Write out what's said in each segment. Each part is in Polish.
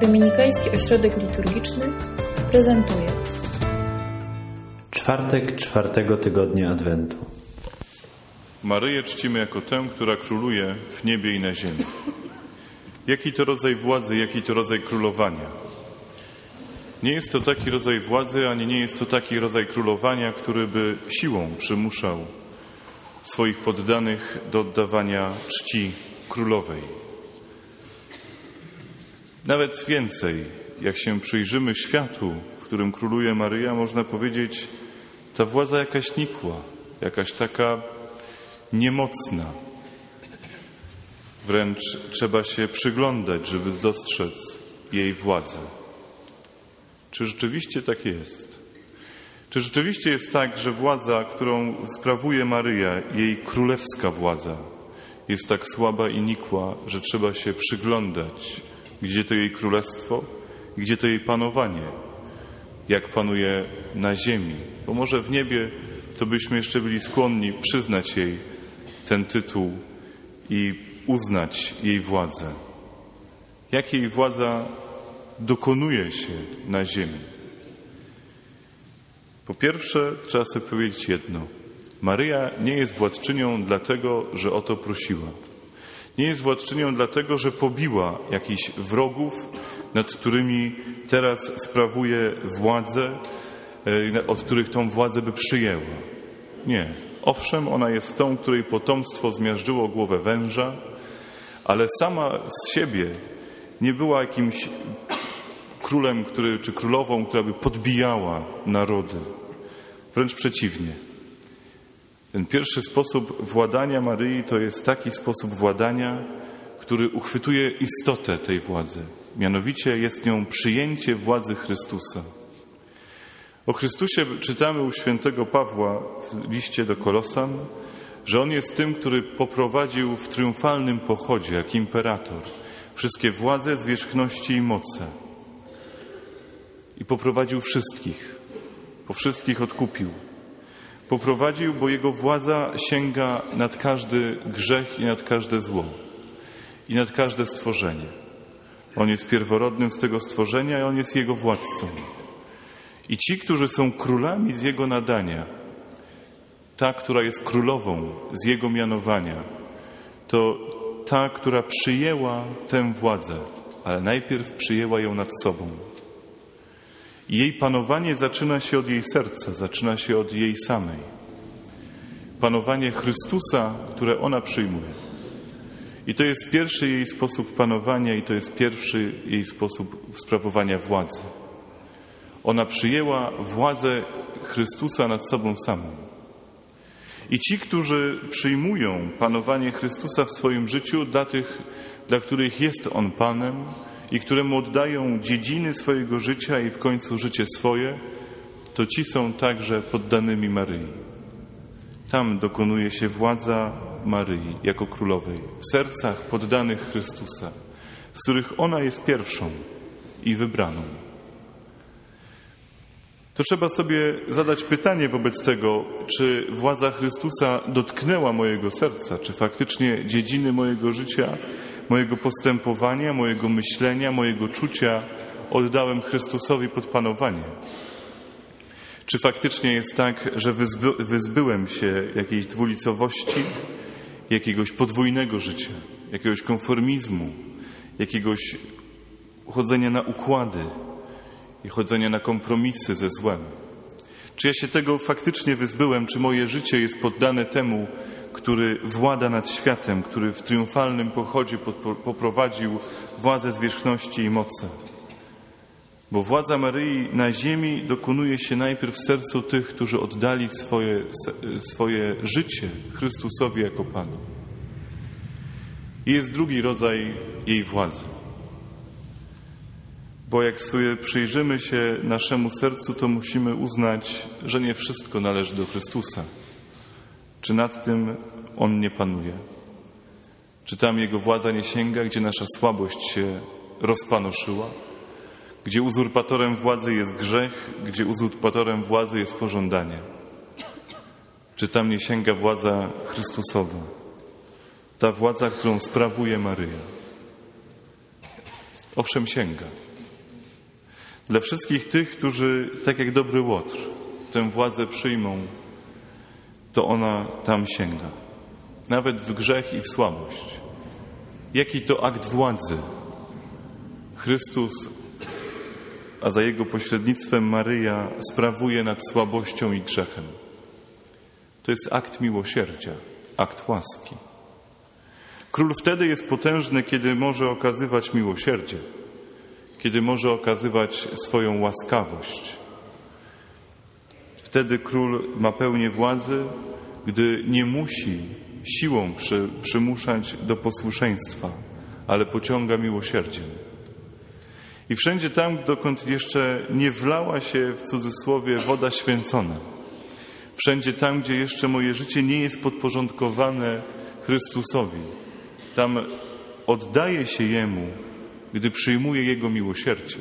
Dominikański Ośrodek Liturgiczny prezentuje Czwartek czwartego tygodnia Adwentu. Maryję czcimy jako tę, która króluje w niebie i na ziemi. Jaki to rodzaj władzy, jaki to rodzaj królowania? Nie jest to taki rodzaj władzy, ani nie jest to taki rodzaj królowania, który by siłą przymuszał swoich poddanych do oddawania czci królowej. Nawet więcej, jak się przyjrzymy światu, w którym króluje Maryja, można powiedzieć, ta władza jakaś nikła, jakaś taka niemocna. Wręcz trzeba się przyglądać, żeby dostrzec jej władzę. Czy rzeczywiście tak jest? Czy rzeczywiście jest tak, że władza, którą sprawuje Maryja, jej królewska władza, jest tak słaba i nikła, że trzeba się przyglądać, gdzie to jej królestwo, gdzie to jej panowanie, jak panuje na ziemi? Bo może w niebie to byśmy jeszcze byli skłonni przyznać jej ten tytuł i uznać jej władzę. Jak jej władza dokonuje się na ziemi? Po pierwsze, trzeba sobie powiedzieć jedno. Maryja nie jest władczynią dlatego, że o to prosiła. Nie jest władczynią dlatego, że pobiła jakichś wrogów, nad którymi teraz sprawuje władzę, e, od których tą władzę by przyjęła. Nie. Owszem, ona jest tą, której potomstwo zmiażdżyło głowę węża, ale sama z siebie nie była jakimś królem, który, czy królową, która by podbijała narody. Wręcz przeciwnie. Ten pierwszy sposób władania Maryi to jest taki sposób władania, który uchwytuje istotę tej władzy. Mianowicie jest nią przyjęcie władzy Chrystusa. O Chrystusie czytamy u świętego Pawła w liście do Kolosan, że On jest tym, który poprowadził w triumfalnym pochodzie, jak imperator, wszystkie władze, zwierzchności i moce. I poprowadził wszystkich, po wszystkich odkupił. Poprowadził, bo Jego władza sięga nad każdy grzech i nad każde zło i nad każde stworzenie. On jest pierworodnym z tego stworzenia i On jest Jego władcą. I ci, którzy są królami z Jego nadania, ta, która jest królową z Jego mianowania, to ta, która przyjęła tę władzę, ale najpierw przyjęła ją nad sobą. Jej panowanie zaczyna się od jej serca, zaczyna się od jej samej. Panowanie Chrystusa, które ona przyjmuje. I to jest pierwszy jej sposób panowania, i to jest pierwszy jej sposób sprawowania władzy. Ona przyjęła władzę Chrystusa nad sobą samą. I ci, którzy przyjmują panowanie Chrystusa w swoim życiu, dla tych, dla których jest On Panem i któremu oddają dziedziny swojego życia i w końcu życie swoje, to ci są także poddanymi Maryi. Tam dokonuje się władza Maryi jako królowej, w sercach poddanych Chrystusa, z których ona jest pierwszą i wybraną. To trzeba sobie zadać pytanie wobec tego, czy władza Chrystusa dotknęła mojego serca, czy faktycznie dziedziny mojego życia, mojego postępowania, mojego myślenia, mojego czucia oddałem Chrystusowi pod panowanie. Czy faktycznie jest tak, że wyzby, wyzbyłem się jakiejś dwulicowości, jakiegoś podwójnego życia, jakiegoś konformizmu, jakiegoś chodzenia na układy i chodzenia na kompromisy ze złem? Czy ja się tego faktycznie wyzbyłem? Czy moje życie jest poddane temu, który włada nad światem, który w triumfalnym pochodzie poprowadził władzę zwierzchności i mocy? Bo władza Maryi na ziemi dokonuje się najpierw w sercu tych, którzy oddali swoje, swoje życie Chrystusowi jako Panu. I jest drugi rodzaj jej władzy. Bo jak sobie przyjrzymy się naszemu sercu, to musimy uznać, że nie wszystko należy do Chrystusa. Czy nad tym On nie panuje? Czy tam Jego władza nie sięga, gdzie nasza słabość się rozpanoszyła? Gdzie uzurpatorem władzy jest grzech, gdzie uzurpatorem władzy jest pożądanie? Czy tam nie sięga władza Chrystusowa? Ta władza, którą sprawuje Maryja. Owszem, sięga. Dla wszystkich tych, którzy, tak jak dobry łotr, tę władzę przyjmą, to ona tam sięga. Nawet w grzech i w słabość. Jaki to akt władzy? Chrystus, a za Jego pośrednictwem Maryja sprawuje nad słabością i grzechem. To jest akt miłosierdzia, akt łaski. Król wtedy jest potężny, kiedy może okazywać miłosierdzie, kiedy może okazywać swoją łaskawość. Wtedy król ma pełnię władzy, gdy nie musi siłą przy, przymuszać do posłuszeństwa, ale pociąga miłosierdziem. I wszędzie tam, dokąd jeszcze nie wlała się w cudzysłowie woda święcona, wszędzie tam, gdzie jeszcze moje życie nie jest podporządkowane Chrystusowi, tam oddaje się Jemu, gdy przyjmuje Jego miłosierdzie.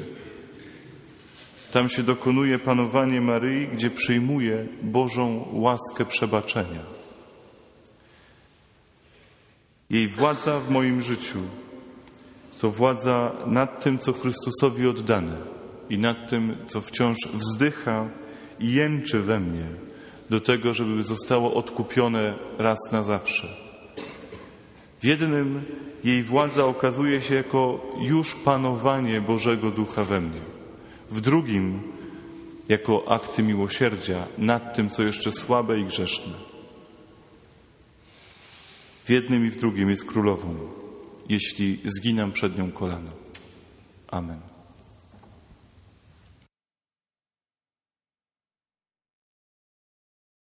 Tam się dokonuje panowanie Maryi, gdzie przyjmuje Bożą łaskę przebaczenia. Jej władza w moim życiu to władza nad tym, co Chrystusowi oddane i nad tym, co wciąż wzdycha i jęczy we mnie do tego, żeby zostało odkupione raz na zawsze. W jednym jej władza okazuje się jako już panowanie Bożego Ducha we mnie. W drugim jako akty miłosierdzia nad tym, co jeszcze słabe i grzeszne. W jednym i w drugim jest królową, jeśli zginam przed nią kolano. Amen.